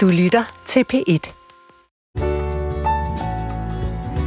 Du lytter til P1.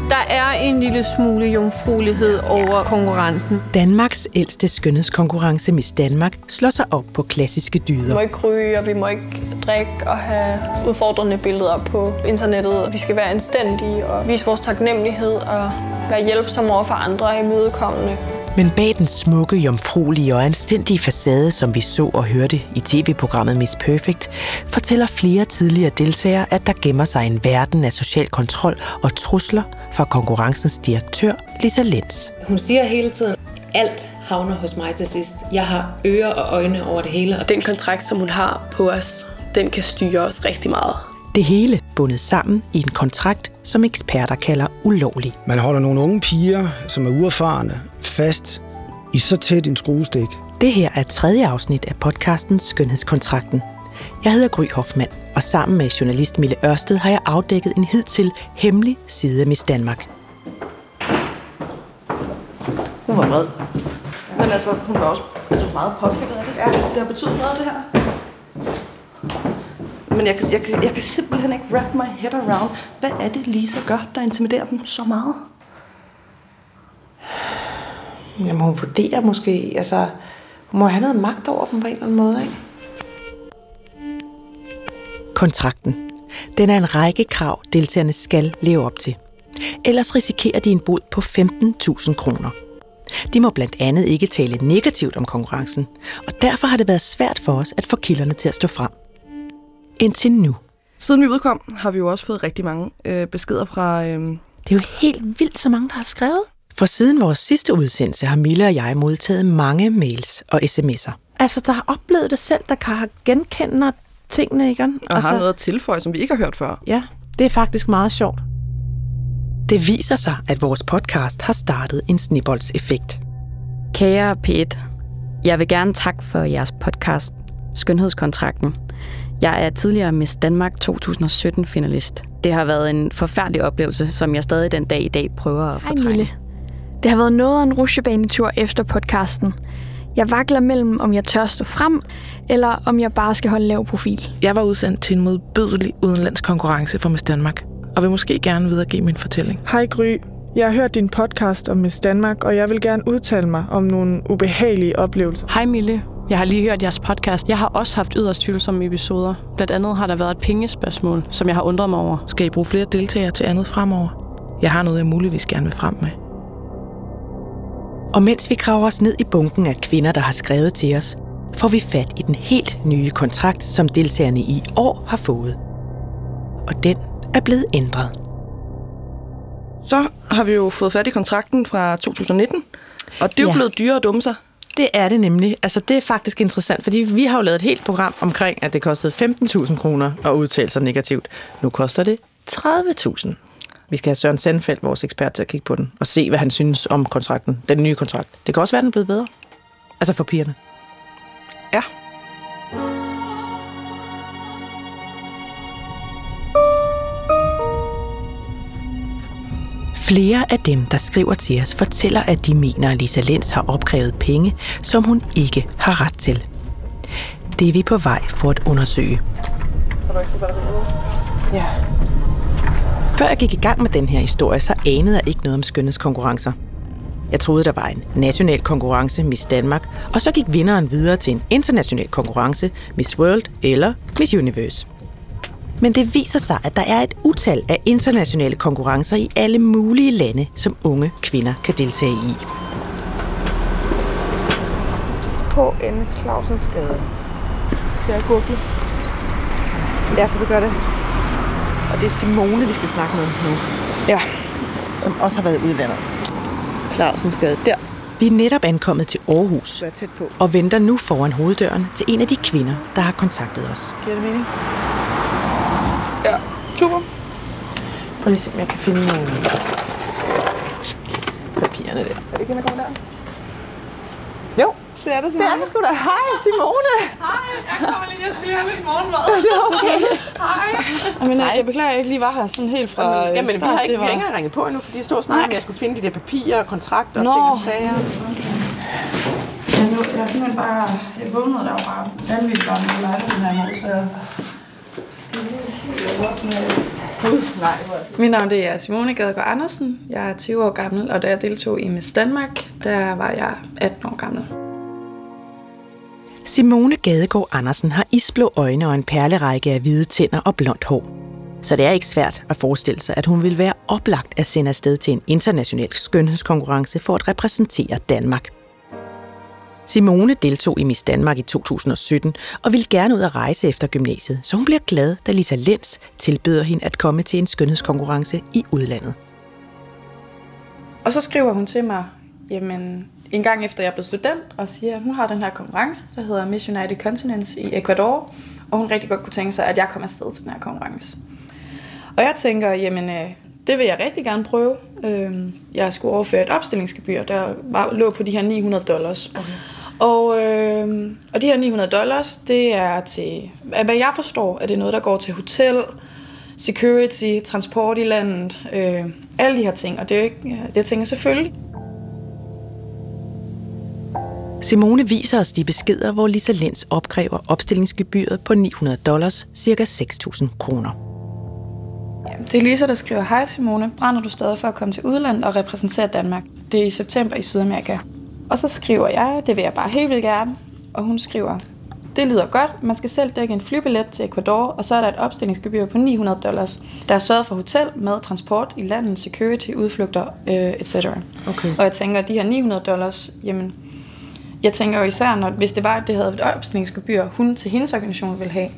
Der er en lille smule jomfruelighed over konkurrencen. Danmarks ældste skønhedskonkurrence Miss Danmark slår sig op på klassiske Vi dyder. må ikke ryge, og vi må ikke drikke og have udfordrende billeder på internettet. Vi skal være anstændige og vise vores taknemmelighed og være hjælpsomme over for andre og imødekommende. Men bag den smukke, jomfruelige og anstændige facade, som vi så og hørte i tv-programmet Miss Perfect, fortæller flere tidligere deltagere, at der gemmer sig en verden af social kontrol og trusler fra konkurrencens direktør, Lisa Lenz. Hun siger hele tiden, alt havner hos mig til sidst. Jeg har ører og øjne over det hele. Og Den kontrakt, som hun har på os, den kan styre os rigtig meget. Det hele bundet sammen i en kontrakt, som eksperter kalder ulovlig. Man holder nogle unge piger, som er uerfarne, fast i så tæt en skruestik. Det her er tredje afsnit af podcasten Skønhedskontrakten. Jeg hedder Gry Hoffmann, og sammen med journalist Mille Ørsted har jeg afdækket en hidtil hemmelig side af Miss Danmark. Hun var vred. Men altså, hun var også altså, meget påvirket af det. Ja. Det har betydet noget, det her. Men jeg, kan- jeg, kan- jeg kan simpelthen ikke wrap my head around, hvad er det, Lisa gør, der intimiderer dem så meget? Jamen, hun vurderer måske, altså, hun må have noget magt over dem på en eller anden måde, ikke? Kontrakten. Den er en række krav, deltagerne skal leve op til. Ellers risikerer de en bod på 15.000 kroner. De må blandt andet ikke tale negativt om konkurrencen, og derfor har det været svært for os at få kilderne til at stå frem. Indtil nu. Siden vi udkom, har vi jo også fået rigtig mange øh, beskeder fra... Øh, Det er jo helt vildt, så mange, der har skrevet. For siden vores sidste udsendelse har Mille og jeg modtaget mange mails og sms'er. Altså, der har oplevet det selv, der kan genkender tingene, ikke? og altså, har noget at tilføje, som vi ikke har hørt før. Ja, det er faktisk meget sjovt. Det viser sig, at vores podcast har startet en snibboldseffekt. Kære P1, jeg vil gerne takke for jeres podcast, Skønhedskontrakten. Jeg er tidligere Miss Danmark 2017-finalist. Det har været en forfærdelig oplevelse, som jeg stadig den dag i dag prøver at Hej fortrænge. Mille. Det har været noget af en rusjebanetur efter podcasten. Jeg vakler mellem, om jeg tør stå frem, eller om jeg bare skal holde lav profil. Jeg var udsendt til en modbydelig udenlandskonkurrence for Miss Danmark, og vil måske gerne videregive min fortælling. Hej Gry. Jeg har hørt din podcast om Miss Danmark, og jeg vil gerne udtale mig om nogle ubehagelige oplevelser. Hej Mille. Jeg har lige hørt jeres podcast. Jeg har også haft yderst tvivlsomme episoder. Blandt andet har der været et pengespørgsmål, som jeg har undret mig over. Skal I bruge flere deltagere til andet fremover? Jeg har noget, jeg muligvis gerne vil frem med. Og mens vi graver os ned i bunken af kvinder, der har skrevet til os, får vi fat i den helt nye kontrakt, som deltagerne i år har fået. Og den er blevet ændret. Så har vi jo fået fat i kontrakten fra 2019, og det er jo Ja. blevet dyrere at dumme sig. Det er det nemlig. Altså, det er faktisk interessant, fordi vi har jo lavet et helt program omkring, at det kostede 15.000 kroner at udtale sig negativt. Nu koster det 30.000. Vi skal have Søren Sandfeldt, vores ekspert, til at kigge på den, og se, hvad han synes om kontrakten, den nye kontrakt. Det kan også være, den er blevet bedre. Altså for pigerne. Ja. Flere af dem, der skriver til os, fortæller, at de mener, at Lisa Lenz har opkrævet penge, som hun ikke har ret til. Det er vi på vej for at undersøge. Ja. Før jeg gik i gang med den her historie, så anede jeg ikke noget om skønhedskonkurrencer. Jeg troede, der var en national konkurrence, Miss Danmark, og så gik vinderen videre til en international konkurrence, Miss World eller Miss Universe. Men det viser sig, at der er et utal af internationale konkurrencer i alle mulige lande, som unge kvinder kan deltage i. På en Clausens gade. Skal jeg google? Ja, kan du gøre det? Og det er Simone, vi skal snakke med nu. Ja. Som også har været udlandet. Clausens gade. Der. Vi er netop ankommet til Aarhus er tæt på. og venter nu foran hoveddøren til en af de kvinder, der har kontaktet os. Giver det mening? Ja, super. Prøv lige at se, om jeg kan finde nogle papirerne der. Er det ikke der kommer der? Det er det, det er det sgu da. Hej, Simone. Men nej, jeg beklager, at jeg ikke lige var her sådan helt fra Jamen, jamen vi start. har ikke, Det vi har ikke engang ringet på endnu, fordi jeg stod og snakkede om, at jeg skulle finde de der papirer og kontrakter og Nå. ting og sager. Jeg, nu, jeg er simpelthen bare... Jeg vågnede der var bare vanvittigt varmt i lejligheden her i morgen, så jeg... Mit navn det er Simone Gadegaard Andersen. Jeg er 20 år gammel, og da jeg deltog i Miss Danmark, der var jeg 18 år gammel. Simone Gadegaard Andersen har isblå øjne og en perlerække af hvide tænder og blondt hår. Så det er ikke svært at forestille sig, at hun vil være oplagt at sende afsted til en international skønhedskonkurrence for at repræsentere Danmark. Simone deltog i Miss Danmark i 2017 og ville gerne ud at rejse efter gymnasiet, så hun bliver glad, da Lisa Lenz tilbyder hende at komme til en skønhedskonkurrence i udlandet. Og så skriver hun til mig, jamen, en gang efter jeg blev student, og siger, at hun har den her konkurrence, der hedder Miss United Continents i Ecuador, og hun rigtig godt kunne tænke sig, at jeg kommer afsted til den her konkurrence. Og jeg tænker, jamen, øh, det vil jeg rigtig gerne prøve. Øhm, jeg skulle overføre et opstillingsgebyr, der var, lå på de her 900 dollars. Okay. Og, øh, og de her 900 dollars, det er til, hvad jeg forstår, at det er noget, der går til hotel, security, transport i landet, øh, alle de her ting. Og det er jo ikke, det jeg tænker selvfølgelig. Simone viser os de beskeder, hvor Lisa Lenz opkræver opstillingsgebyret på 900 dollars, ca. 6.000 kroner. Det er Lisa, der skriver, Hej Simone, brænder du stadig for at komme til udlandet og repræsentere Danmark? Det er i september i Sydamerika. Og så skriver jeg, det vil jeg bare helt vildt gerne. Og hun skriver, det lyder godt. Man skal selv dække en flybillet til Ecuador, og så er der et opstillingsgebyr på 900 dollars. Der er sørget for hotel, mad, transport i landet, security, udflugter, øh, etc. Okay. Og jeg tænker, at de her 900 dollars, jamen, jeg tænker jo især, når, hvis det var, at det havde et opstillingsgebyr, hun til hendes organisation ville have,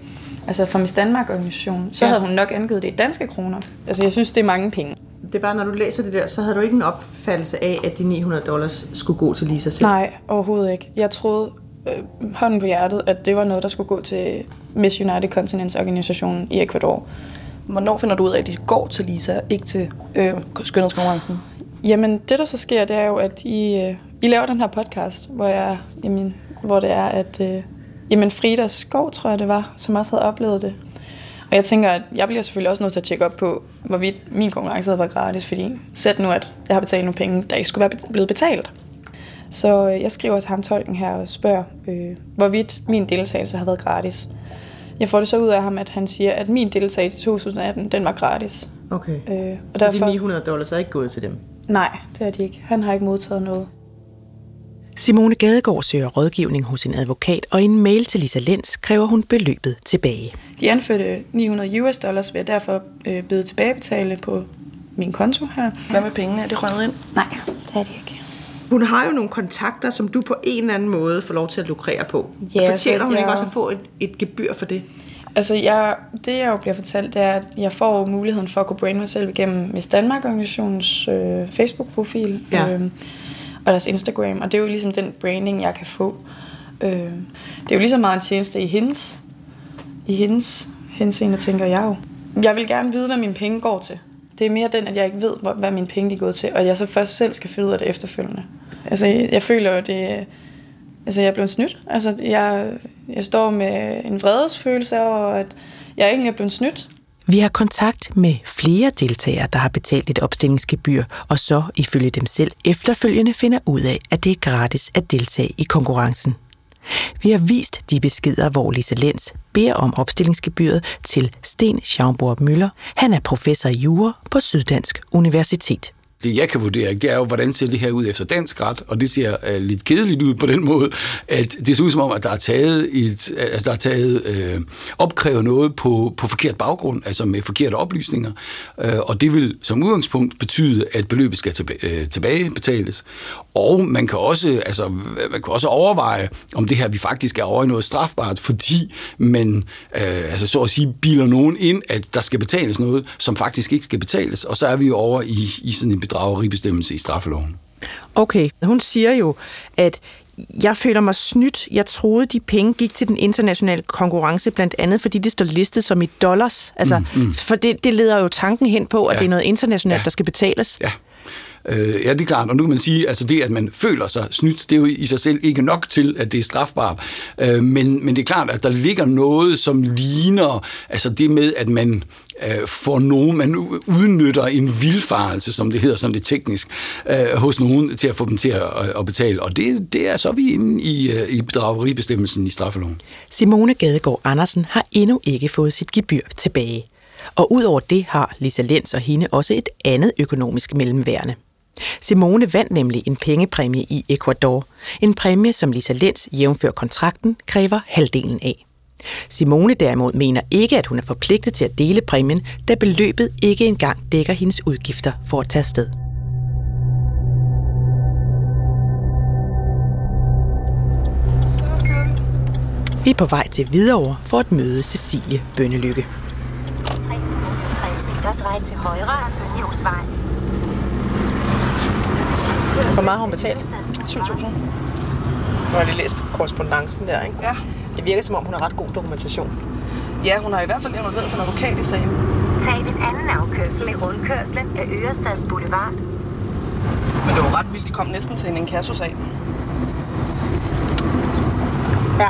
altså fra Miss Danmark-organisationen, så Ja. havde hun nok angivet det i danske kroner. Altså, jeg synes, det er mange penge. Det er bare, når du læser det der, så havde du ikke en opfattelse af, at de 900 dollars skulle gå til Lisa selv. Nej, overhovedet ikke. Jeg troede øh, hånden på hjertet, at det var noget, der skulle gå til Miss United Continents organisationen i Ecuador. Hvornår finder du ud af, at de går til Lisa, ikke til øh, skønhedskonkurrencen? Jamen, det der så sker, det er jo, at I, øh, I laver den her podcast, hvor, jeg, jamen, hvor det er, at øh, jamen Frida Skov, tror jeg det var, som også havde oplevet det. Og jeg tænker, at jeg bliver selvfølgelig også nødt til at tjekke op på, hvorvidt min konkurrence havde været gratis, fordi sæt nu, at jeg har betalt nogle penge, der ikke skulle være blevet betalt. Så øh, jeg skriver til ham tolken her og spørger, øh, hvorvidt min deltagelse har været gratis. Jeg får det så ud af ham, at han siger, at min deltagelse i 2018, den var gratis. Okay. Øh, og Så de 900 dollars er ikke gået til dem? Nej, det er de ikke. Han har ikke modtaget noget. Simone Gadegaard søger rådgivning hos en advokat, og i en mail til Lisa Lenz kræver hun beløbet tilbage. De anførte 900 US dollars vil jeg derfor øh, bede tilbagebetale på min konto her. Hvad med pengene? Er det røget ind? Nej, det er det ikke. Hun har jo nogle kontakter, som du på en eller anden måde får lov til at lukrere på. Ja, Fortjener så hun ikke jeg- også at få et, et gebyr for det? Altså, jeg, det jeg jo bliver fortalt, det er, at jeg får muligheden for at kunne brande mig selv igennem Miss Danmark-organisationens øh, Facebook-profil Ja. øh, og deres Instagram, og det er jo ligesom den branding, jeg kan få. Øh, det er jo ligesom meget en tjeneste i hendes, i hendes henseende, tænker jeg jo. Jeg vil gerne vide, hvad mine penge går til. Det er mere den, at jeg ikke ved, hvad mine penge de er gået til, og jeg så først selv skal finde ud af det efterfølgende. Altså, jeg, jeg føler jo, det Altså, jeg er blevet snydt. Altså, jeg, jeg står med en vredesfølelse over, at jeg egentlig er blevet snydt. Vi har kontakt med flere deltagere, der har betalt et opstillingsgebyr, og så ifølge dem selv efterfølgende finder ud af, at det er gratis at deltage i konkurrencen. Vi har vist de beskeder, hvor Lise Lenz beder om opstillingsgebyret til Sten Schaumburg Møller. Han er professor i jura på Syddansk Universitet. Det jeg kan vurdere, det er jo, hvordan ser det her ud efter dansk ret, og det ser øh, lidt kedeligt ud på den måde, at det ser ud som om, at der er taget, et, altså, der er taget øh, opkrævet noget på, på forkert baggrund, altså med forkerte oplysninger, øh, og det vil som udgangspunkt betyde, at beløbet skal tilbage, øh, tilbagebetales, og man kan, også, altså, man kan også overveje, om det her vi faktisk er over i noget strafbart, fordi man øh, altså, så at sige biler nogen ind, at der skal betales noget, som faktisk ikke skal betales, og så er vi jo over i, i sådan en bedrageribestemmelse i straffeloven. Okay, hun siger jo, at jeg føler mig snydt. Jeg troede, de penge gik til den internationale konkurrence, blandt andet fordi det står listet som i dollars. Altså, mm, mm. For det, det leder jo tanken hen på, at ja. det er noget internationalt, ja. der skal betales. Ja. Øh, ja, det er klart, og nu kan man sige, altså det, at man føler sig snydt, det er jo i sig selv ikke nok til, at det er strafbart. Øh, men, men det er klart, at der ligger noget, som ligner, altså det med, at man øh, får nogen, man udnytter en vildfarelse, som det hedder sådan lidt teknisk, øh, hos nogen til at få dem til at, at betale. Og det, det er så vi inde i, øh, i bedrageribestemmelsen i straffeloven. Simone Gadegaard Andersen har endnu ikke fået sit gebyr tilbage. Og udover det har Lisa Lenz og hende også et andet økonomisk mellemværende. Simone vandt nemlig en pengepræmie i Ecuador. En præmie, som Lisa Lenz jævnfør kontrakten kræver halvdelen af. Simone derimod mener ikke, at hun er forpligtet til at dele præmien, da beløbet ikke engang dækker hendes udgifter for at tage afsted. Vi er på vej til Hvidovre for at møde Cecilie Bønnelykke. 360 meter, drej til højre af hvor meget har hun betalt? 7.000. Nu har jeg lige læst på korrespondancen der, ikke? Ja. Det virker som om, hun har ret god dokumentation. Ja, hun har i hvert fald involveret sig en advokat i sagen. Tag den anden afkørsel i rundkørslen af Ørestads Boulevard. Men det var ret vildt, de kom næsten til en inkasso-sag. Ja.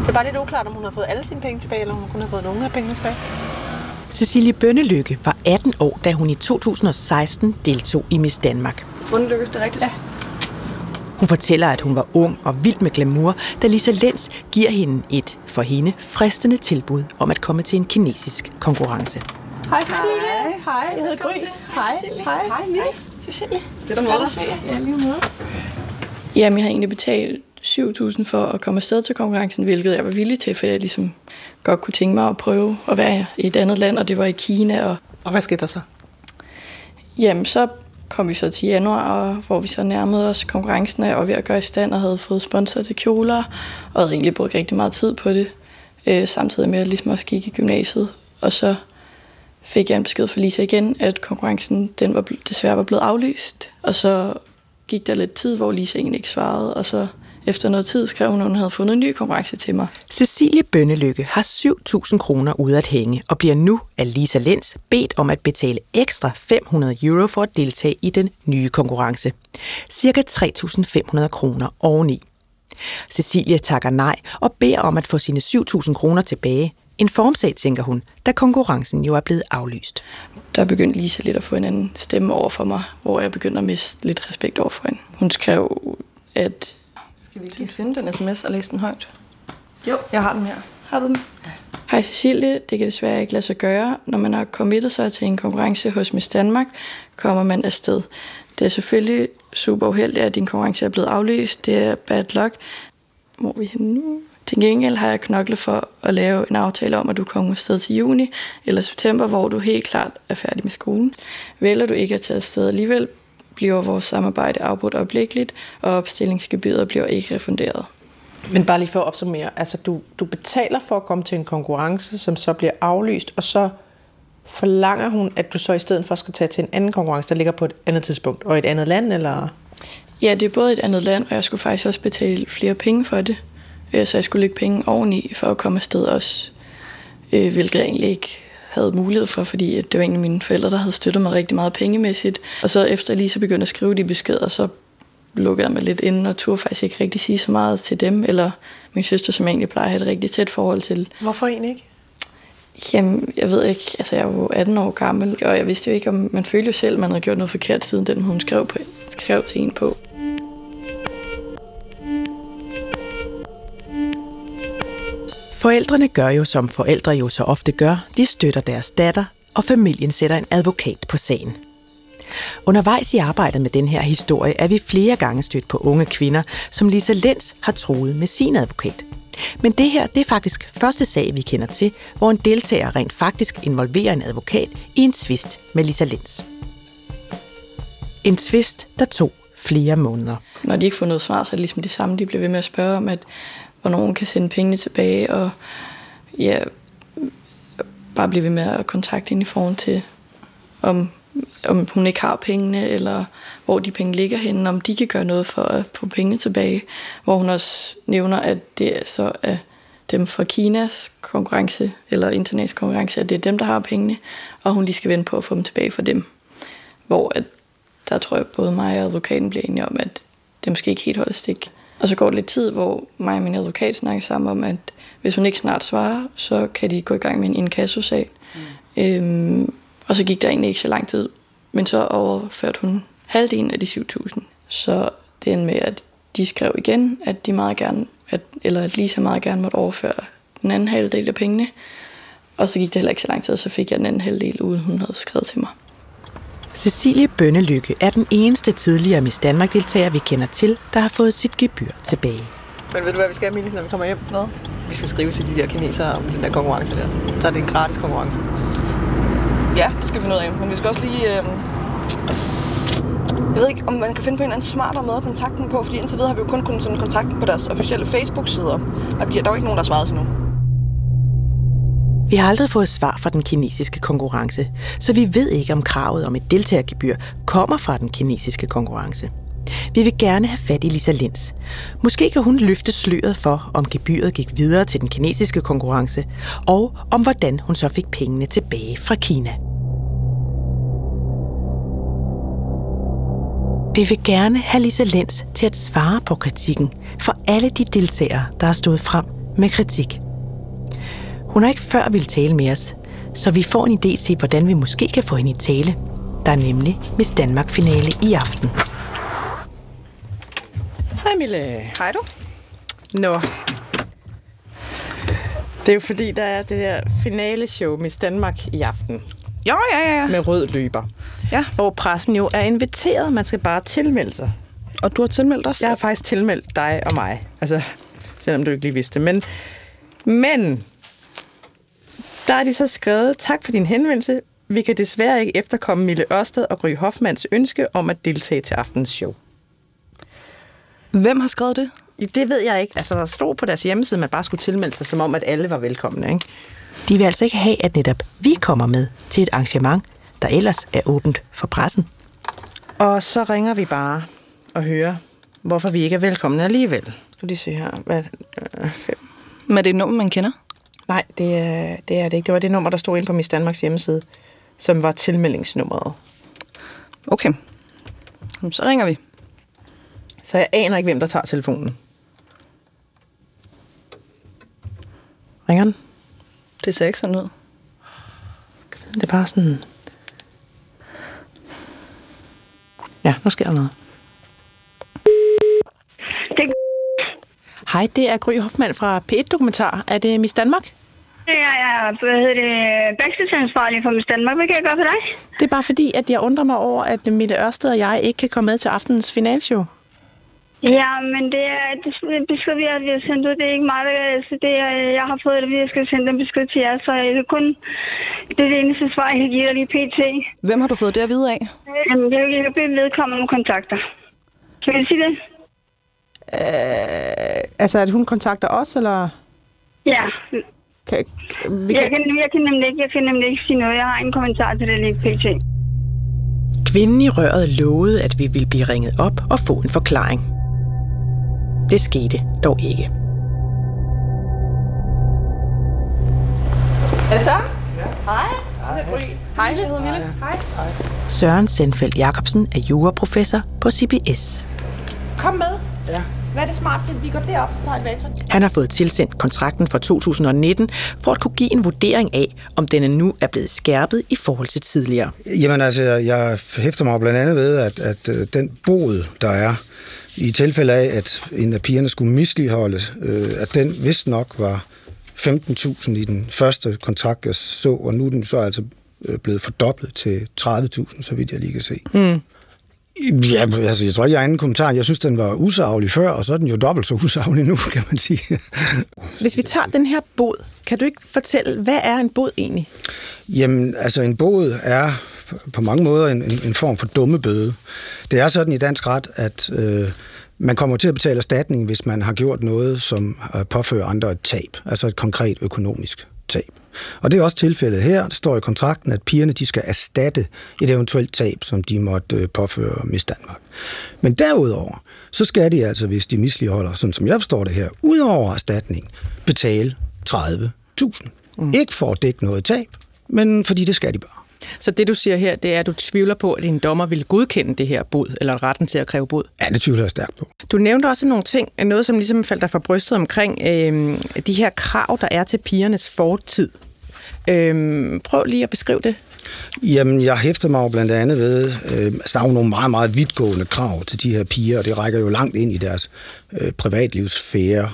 Det er bare lidt uklart, om hun har fået alle sine penge tilbage, eller om hun kun har fået nogle af pengene tilbage. Cecilie Bønnelykke var 18 år, da hun i 2016 deltog i Miss Danmark. Bundelykke, det er rigtigt? Ja. Hun fortæller, at hun var ung og vild med glamour, da Lisa Lenz giver hende et, for hende, fristende tilbud om at komme til en kinesisk konkurrence. Hej Cecilie. Hej, jeg hedder Gry. Hej. Hej. Hej, Mille. Cecilie. Fedt at møde dig. Ja, lige måde. Jamen, jeg har egentlig betalt 7.000 for at komme afsted til konkurrencen, hvilket jeg var villig til, for jeg ligesom godt kunne tænke mig at prøve at være i et andet land, og det var i Kina. Og, og hvad skete der så? Jamen, så kom vi så til januar, og hvor vi så nærmede os konkurrencen, og var ved at gøre i stand og havde fået sponsor til kjoler, og havde egentlig brugt rigtig meget tid på det, øh, samtidig med at ligesom også gik i gymnasiet. Og så fik jeg en besked fra Lisa igen, at konkurrencen den var desværre var blevet aflyst, og så gik der lidt tid, hvor Lisa egentlig ikke svarede, og så efter noget tid skrev hun, at hun havde fundet en ny konkurrence til mig. Cecilie Bønnelykke har 7.000 kroner ude at hænge og bliver nu af Lisa Lenz bedt om at betale ekstra 500 euro for at deltage i den nye konkurrence. Cirka 3.500 kroner oveni. Cecilie takker nej og beder om at få sine 7.000 kroner tilbage. En formsag, tænker hun, da konkurrencen jo er blevet aflyst. Der begyndte Lisa lidt at få en anden stemme over for mig, hvor jeg begyndte at miste lidt respekt over for hende. Hun skrev, at skal vi lige finde den sms og læse den højt? Jo, jeg har den her. Har du den? Ja. Hej Cecilie, det kan desværre ikke lade sig gøre. Når man har committet sig til en konkurrence hos Miss Danmark, kommer man afsted. Det er selvfølgelig super uheldigt, at din konkurrence er blevet aflyst. Det er bad luck. Hvor er vi henne nu? Til gengæld har jeg knoklet for at lave en aftale om, at du kommer afsted til juni eller september, hvor du helt klart er færdig med skolen. Vælger du ikke at tage afsted alligevel, bliver vores samarbejde afbrudt øjeblikkeligt, og opstillingsgebyret bliver ikke refunderet. Men bare lige for at opsummere, altså du, du betaler for at komme til en konkurrence, som så bliver aflyst, og så forlanger hun, at du så i stedet for skal tage til en anden konkurrence, der ligger på et andet tidspunkt, og et andet land, eller? Ja, det er både et andet land, og jeg skulle faktisk også betale flere penge for det. Øh, så jeg skulle lægge penge oveni for at komme afsted også, øh, hvilket egentlig ikke havde mulighed for, fordi det var egentlig mine forældre, der havde støttet mig rigtig meget pengemæssigt. Og så efter lige så begyndte at skrive de beskeder, så lukkede jeg mig lidt ind og turde faktisk ikke rigtig sige så meget til dem, eller min søster, som egentlig plejer at have et rigtig tæt forhold til. Hvorfor egentlig ikke? Jamen, jeg ved ikke. Altså, jeg var jo 18 år gammel, og jeg vidste jo ikke, om man følte jo selv, at man havde gjort noget forkert, siden den hun skrev, på, skrev til en på. Forældrene gør jo, som forældre jo så ofte gør. De støtter deres datter, og familien sætter en advokat på sagen. Undervejs i arbejdet med den her historie er vi flere gange stødt på unge kvinder, som Lisa Lenz har troet med sin advokat. Men det her det er faktisk første sag, vi kender til, hvor en deltager rent faktisk involverer en advokat i en tvist med Lisa Lenz. En tvist, der tog flere måneder. Når de ikke får noget svar, så er det ligesom det samme. De bliver ved med at spørge om, at hvornår hun kan sende pengene tilbage, og ja, bare blive ved med at kontakte hende i forhold til, om, om hun ikke har pengene, eller hvor de penge ligger henne, om de kan gøre noget for at få pengene tilbage. Hvor hun også nævner, at det så er dem fra Kinas konkurrence, eller international konkurrence, at det er dem, der har pengene, og hun lige skal vente på at få dem tilbage fra dem. Hvor at, der tror jeg, både mig og advokaten bliver enige om, at det måske ikke helt holder stik. Og så går det lidt tid, hvor mig og min advokat snakker sammen om, at hvis hun ikke snart svarer, så kan de gå i gang med en inkassosag. Mm. Øhm, og så gik der egentlig ikke så lang tid, men så overførte hun halvdelen af de 7.000. Så det endte med, at de skrev igen, at de meget gerne, at, eller at Lisa meget gerne måtte overføre den anden halvdel af pengene. Og så gik det heller ikke så lang tid, og så fik jeg den anden halvdel, uden hun havde skrevet til mig. Cecilie Bønnelykke er den eneste tidligere Miss Danmark-deltager, vi kender til, der har fået sit gebyr tilbage. Men ved du, hvad vi skal, Emilie, når vi kommer hjem? Hvad? Vi skal skrive til de der kinesere om den der konkurrence der. Så er det en gratis konkurrence. Ja, det skal vi finde ud af. Men vi skal også lige... Øh... Jeg ved ikke, om man kan finde på en eller anden smartere måde at kontakte dem på, fordi indtil videre har vi jo kun kunnet sådan kontakte dem på deres officielle Facebook-sider. Og de, der er jo ikke nogen, der har svaret til nu. Vi har aldrig fået svar fra den kinesiske konkurrence, så vi ved ikke, om kravet om et deltagergebyr kommer fra den kinesiske konkurrence. Vi vil gerne have fat i Lisa Lins. Måske kan hun løfte sløret for, om gebyret gik videre til den kinesiske konkurrence, og om hvordan hun så fik pengene tilbage fra Kina. Vi vil gerne have Lisa Lens til at svare på kritikken for alle de deltagere, der har stået frem med kritik. Hun har ikke før ville tale med os, så vi får en idé til, hvordan vi måske kan få hende i tale. Der er nemlig Miss Danmark-finale i aften. Hej Mille. Hej du. Nå. Det er jo fordi, der er det der finale show Miss Danmark i aften. Jo, ja, ja, ja. Med rød løber. Ja. Hvor pressen jo er inviteret. Man skal bare tilmelde sig. Og du har tilmeldt os? Jeg har faktisk tilmeldt dig og mig. Altså, selvom du ikke lige vidste. Men, men der er de så skrevet, tak for din henvendelse. Vi kan desværre ikke efterkomme Mille Ørsted og Gry Hoffmanns ønske om at deltage til aftens show. Hvem har skrevet det? Det ved jeg ikke. Altså, der stod på deres hjemmeside, at man bare skulle tilmelde sig, som om, at alle var velkomne. Ikke? De vil altså ikke have, at netop vi kommer med til et arrangement, der ellers er åbent for pressen. Og så ringer vi bare og hører, hvorfor vi ikke er velkomne alligevel. Skal lige se her. Hvad, øh, fem. Men er det et nummer, man kender? Nej, det er, det er det ikke. Det var det nummer, der stod inde på Miss Danmarks hjemmeside, som var tilmeldingsnummeret. Okay. Så ringer vi. Så jeg aner ikke, hvem der tager telefonen. Ringer den? Det ser ikke sådan ud. Det er bare sådan... Ja, nu sker der noget. Det... Hej, det er Gry Hoffmann fra P1 Dokumentar. Er det Miss Danmark? Ja, ja, hvad hedder det, backstage-ansvarlig for Miss Danmark. Hvad kan jeg gøre for dig? Det er bare fordi, at jeg undrer mig over, at Mille Ørsted og jeg ikke kan komme med til aftenens finalshow. Ja, men det er det besked, vi har, vi har sendt ud. Det er ikke mig, der, altså det er, jeg har fået det, vi skal sende den besked til jer. Så det er kun det, er det eneste svar, jeg kan give dig lige pt. Hvem har du fået det at vide af? Jamen, jeg vil bede vedkommende om kontakter. Kan jeg sige det? Øh, altså, at hun kontakter os, eller? Ja. Kan, vi kan... Jeg, kan, jeg, kan nemlig ikke, jeg kan nemlig ikke sige noget. Jeg har en kommentar til det lige pt. Kvinden i røret lovede, at vi ville blive ringet op og få en forklaring. Det skete dog ikke. Er det så? Ja. Hej. Hej. Hej, jeg hedder Mille. Hej. Hej. Søren Sendfeldt Jacobsen er juraprofessor på CBS. Kom med. Ja. Hvad er det smarteste? Vi går derop, så tager et Han har fået tilsendt kontrakten for 2019 for at kunne give en vurdering af, om denne nu er blevet skærpet i forhold til tidligere. Jamen altså, jeg hæfter mig blandt andet ved, at, at øh, den bod, der er, i tilfælde af, at en af pigerne skulle misligeholdes, øh, at den vist nok var 15.000 i den første kontrakt, jeg så, og nu er den så altså øh, blevet fordoblet til 30.000, så vidt jeg lige kan se. Mm. Ja, altså, jeg tror ikke, jeg har anden kommentar. Jeg synes, den var usaglig før, og så er den jo dobbelt så usaglig nu, kan man sige. Hvis vi tager den her bod, kan du ikke fortælle, hvad er en bod egentlig? Jamen, altså en bod er på mange måder en, en, en form for dumme bøde. Det er sådan i dansk ret, at øh, man kommer til at betale erstatning, hvis man har gjort noget, som øh, påfører andre et tab, altså et konkret økonomisk tab. Og det er også tilfældet her. Det står i kontrakten, at pigerne de skal erstatte et eventuelt tab, som de måtte øh, påføre Miss Danmark. Men derudover, så skal de altså, hvis de misligeholder, sådan som jeg forstår det her, udover erstatning, betale 30.000. Mm. Ikke for at dække noget tab, men fordi det skal de bare. Så det, du siger her, det er, at du tvivler på, at en dommer vil godkende det her bod, eller retten til at kræve bod? Ja, det tvivler jeg stærkt på. Du nævnte også nogle ting, noget som ligesom faldt dig for brystet omkring øh, de her krav, der er til pigernes fortid. Øh, prøv lige at beskrive det. Jamen, jeg hæfter mig jo blandt andet ved, øh, altså der er jo nogle meget, meget vidtgående krav til de her piger, og det rækker jo langt ind i deres øh, privatlivssfære.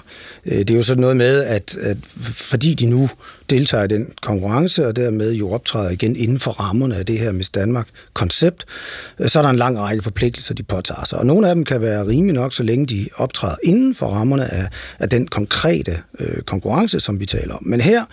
Øh, det er jo sådan noget med, at, at fordi de nu deltager i den konkurrence, og dermed jo optræder igen inden for rammerne af det her Miss Danmark-koncept, øh, så er der en lang række forpligtelser, de påtager sig. Og nogle af dem kan være rimelige nok, så længe de optræder inden for rammerne af, af den konkrete øh, konkurrence, som vi taler om. Men her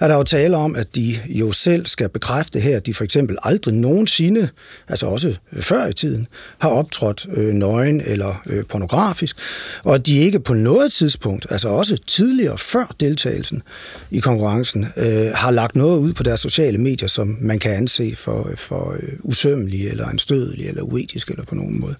er der jo tale om, at de jo selv skal bekræfte her, at de for eksempel aldrig nogensinde, altså også før i tiden, har optrådt øh, nøgen eller øh, pornografisk, og de ikke på noget tidspunkt, altså også tidligere før deltagelsen i konkurrencen, øh, har lagt noget ud på deres sociale medier, som man kan anse for, for øh, usømmelige, eller anstødelige, eller uetisk, eller på nogen måde.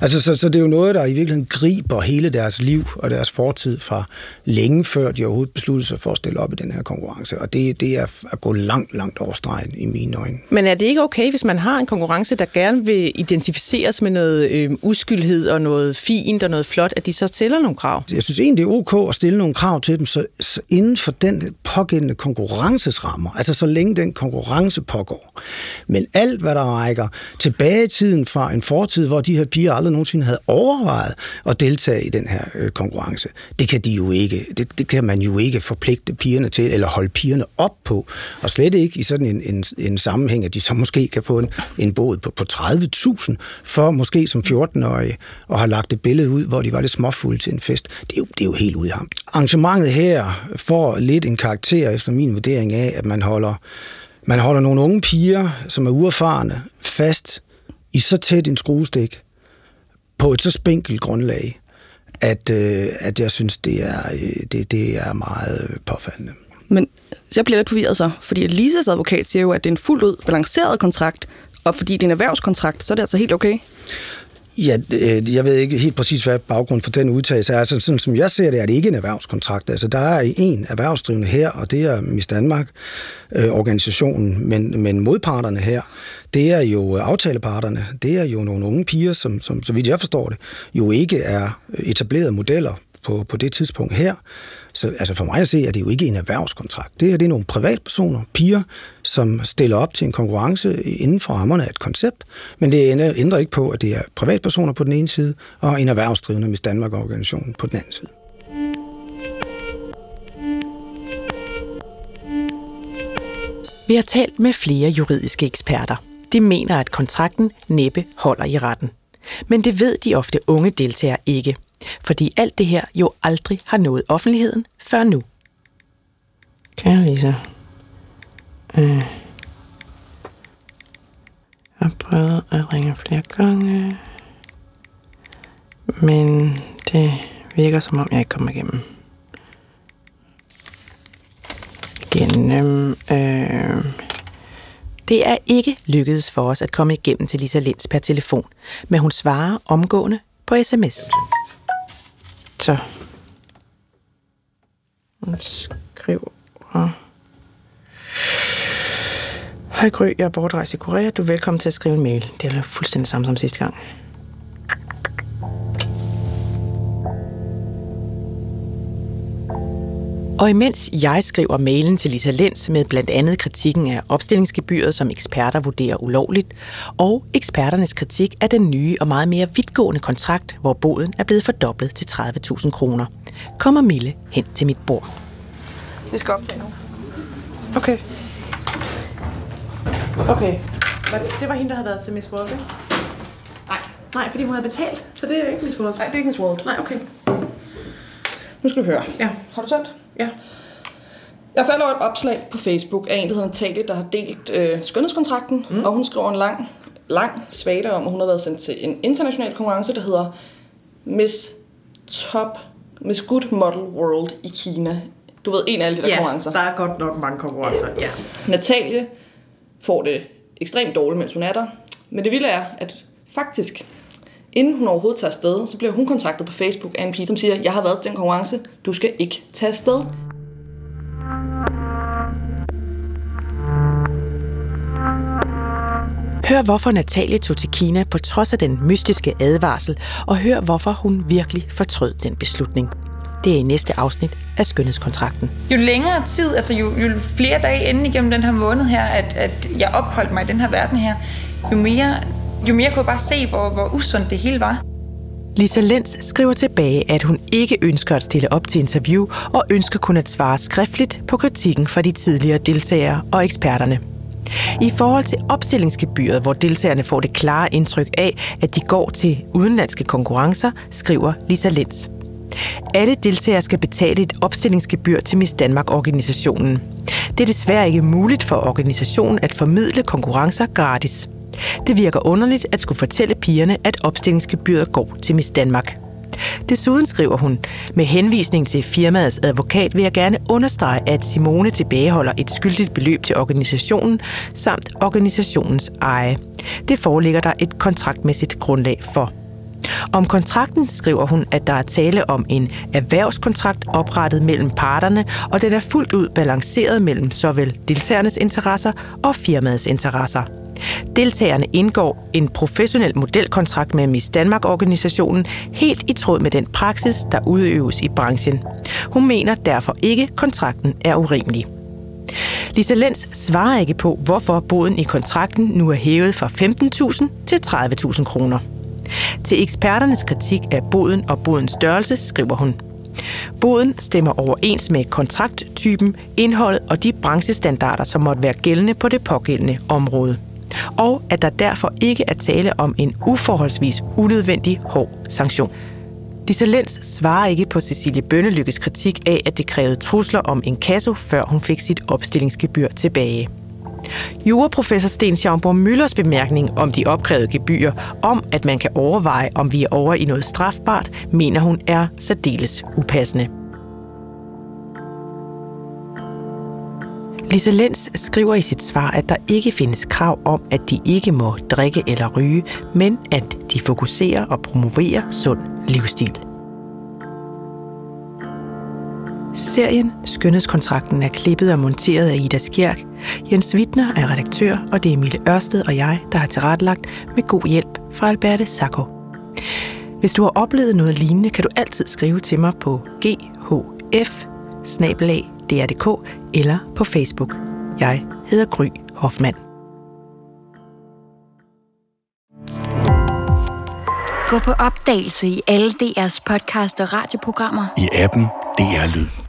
Altså, så, så det er jo noget, der i virkeligheden griber hele deres liv og deres fortid fra længe før de overhovedet besluttede sig for at stille op i den her konkurrence. Og det, det er at gå langt, langt over stregen i mine øjne. Men er det ikke okay, hvis man har en konkurrence, der gerne vil identificeres med noget øh, uskyldhed og noget fint og noget flot, at de så stiller nogle krav? Jeg synes egentlig, det er ok at stille nogle krav til dem, så, så inden for den pågældende konkurrencesrammer, altså så længe den konkurrence pågår. Men alt, hvad der rækker tilbage i tiden fra en fortid, hvor de her piger aldrig nogensinde havde overvejet at deltage i den her øh, konkurrence, det kan de jo ikke, det, det kan man jo ikke forpligte pigerne til, eller holde pigerne op på, og slet ikke i sådan en, en, en sammenhæng, at de så måske kan få en, en båd på, på 30.000, for måske som 14-årige, og har lagt et billede ud, hvor de var lidt fuld til en fest. Det er jo, det er jo helt ude i ham. Arrangementet her får lidt en karakter, efter min vurdering af, at man holder, man holder nogle unge piger, som er uerfarne, fast i så tæt en skruestik, på et så spinkelt grundlag, at, øh, at jeg synes, det er, øh, det, det er meget øh, påfaldende. Men jeg bliver lidt forvirret så, fordi Lisas advokat siger jo, at det er en fuldt ud balanceret kontrakt, og fordi det er en erhvervskontrakt, så er det altså helt okay? Ja, øh, jeg ved ikke helt præcis, hvad baggrunden for den udtalelse er. Altså, sådan som jeg ser det, er det ikke en erhvervskontrakt. Altså, der er en erhvervsdrivende her, og det er Miss Danmark, øh, organisationen, men, men modparterne her, det er jo aftaleparterne. Det er jo nogle unge piger, som, som så vidt jeg forstår det, jo ikke er etablerede modeller på, på det tidspunkt her. Så altså for mig at se, er det jo ikke en erhvervskontrakt. Det her det er nogle privatpersoner, piger, som stiller op til en konkurrence inden for rammerne af et koncept, men det ændrer ikke på, at det er privatpersoner på den ene side, og en erhvervsdrivende Miss Danmark-organisation på den anden side. Vi har talt med flere juridiske eksperter. De mener, at kontrakten næppe holder i retten. Men det ved de ofte unge deltagere ikke – fordi alt det her jo aldrig har nået offentligheden før nu. Kære Lisa, øh, jeg har prøvet at ringe flere gange, men det virker som om, jeg ikke kommer igennem. Gennem, øh, det er ikke lykkedes for os at komme igennem til Lisa Linds per telefon, men hun svarer omgående på sms. Så. Hun skriver... Hej Gry, jeg er bortrejst i Korea. Du er velkommen til at skrive en mail. Det er fuldstændig samme som sidste gang. Og imens jeg skriver mailen til Lisa Lenz med blandt andet kritikken af opstillingsgebyret, som eksperter vurderer ulovligt, og eksperternes kritik af den nye og meget mere vidtgående kontrakt, hvor boden er blevet fordoblet til 30.000 kroner, kommer Mille hen til mit bord. Vi skal optage nu. Okay. Okay. Det var hende, der havde været til Miss World, ikke? Nej. Nej, fordi hun havde betalt, så det er ikke Miss World. Nej, det er ikke Miss World. Nej, okay. Nu skal du høre. Ja. Har du sendt? Ja. Jeg faldt over et opslag på Facebook af en, der hedder Natalie, der har delt øh, skønhedskontrakten, mm. og hun skriver en lang, lang svagte om, at hun har været sendt til en international konkurrence, der hedder Miss Top, Miss Good Model World i Kina. Du ved, en af alle de der ja, konkurrencer. der er godt nok mange konkurrencer, ja. Natalie får det ekstremt dårligt, mens hun er der. Men det vilde er, at faktisk, inden hun overhovedet tager afsted, så bliver hun kontaktet på Facebook af en pige, som siger, jeg har været til den konkurrence, du skal ikke tage afsted. Hør hvorfor Natalie tog til Kina på trods af den mystiske advarsel, og hør hvorfor hun virkelig fortrød den beslutning. Det er i næste afsnit af Skønhedskontrakten. Jo længere tid, altså jo, jo flere dage inden igennem den her måned her, at, at jeg opholdt mig i den her verden her, jo mere, jo mere kunne jeg bare se, hvor, hvor usundt det hele var. Lisa Lenz skriver tilbage, at hun ikke ønsker at stille op til interview og ønsker kun at svare skriftligt på kritikken fra de tidligere deltagere og eksperterne. I forhold til opstillingsgebyret, hvor deltagerne får det klare indtryk af, at de går til udenlandske konkurrencer, skriver Lisa Lenz. Alle deltagere skal betale et opstillingsgebyr til Miss Danmark-organisationen. Det er desværre ikke muligt for organisationen at formidle konkurrencer gratis. Det virker underligt at skulle fortælle pigerne, at opstillingsgebyret går til Miss Danmark. Desuden skriver hun, med henvisning til firmaets advokat vil jeg gerne understrege, at Simone tilbageholder et skyldigt beløb til organisationen samt organisationens eje. Det foreligger der et kontraktmæssigt grundlag for. Om kontrakten skriver hun, at der er tale om en erhvervskontrakt oprettet mellem parterne, og den er fuldt ud balanceret mellem såvel deltagernes interesser og firmaets interesser. Deltagerne indgår en professionel modelkontrakt med Miss Danmark-organisationen helt i tråd med den praksis, der udøves i branchen. Hun mener derfor ikke, at kontrakten er urimelig. Lisa Lenz svarer ikke på, hvorfor boden i kontrakten nu er hævet fra 15.000 til 30.000 kroner. Til eksperternes kritik af boden og bodens størrelse skriver hun, Boden stemmer overens med kontrakttypen, indholdet og de branchestandarder, som måtte være gældende på det pågældende område og at der derfor ikke er tale om en uforholdsvis unødvendig hård sanktion. Dissalens svarer ikke på Cecilie Bønnelykkes kritik af, at det krævede trusler om en kasso, før hun fik sit opstillingsgebyr tilbage. Juraprofessor Sten Schaumburg Møllers bemærkning om de opkrævede gebyrer, om at man kan overveje, om vi er over i noget strafbart, mener hun er særdeles upassende. Lise Lenz skriver i sit svar, at der ikke findes krav om, at de ikke må drikke eller ryge, men at de fokuserer og promoverer sund livsstil. Serien Skønhedskontrakten er klippet og monteret af Ida Skjærk. Jens Wittner er redaktør, og det er Emile Ørsted og jeg, der har tilrettelagt med god hjælp fra Alberte Sacco. Hvis du har oplevet noget lignende, kan du altid skrive til mig på ghf dr.dk eller på Facebook. Jeg hedder Gry Hoffmann. Gå på opdagelse i alle DR's podcast og radioprogrammer. I appen DR Lyd.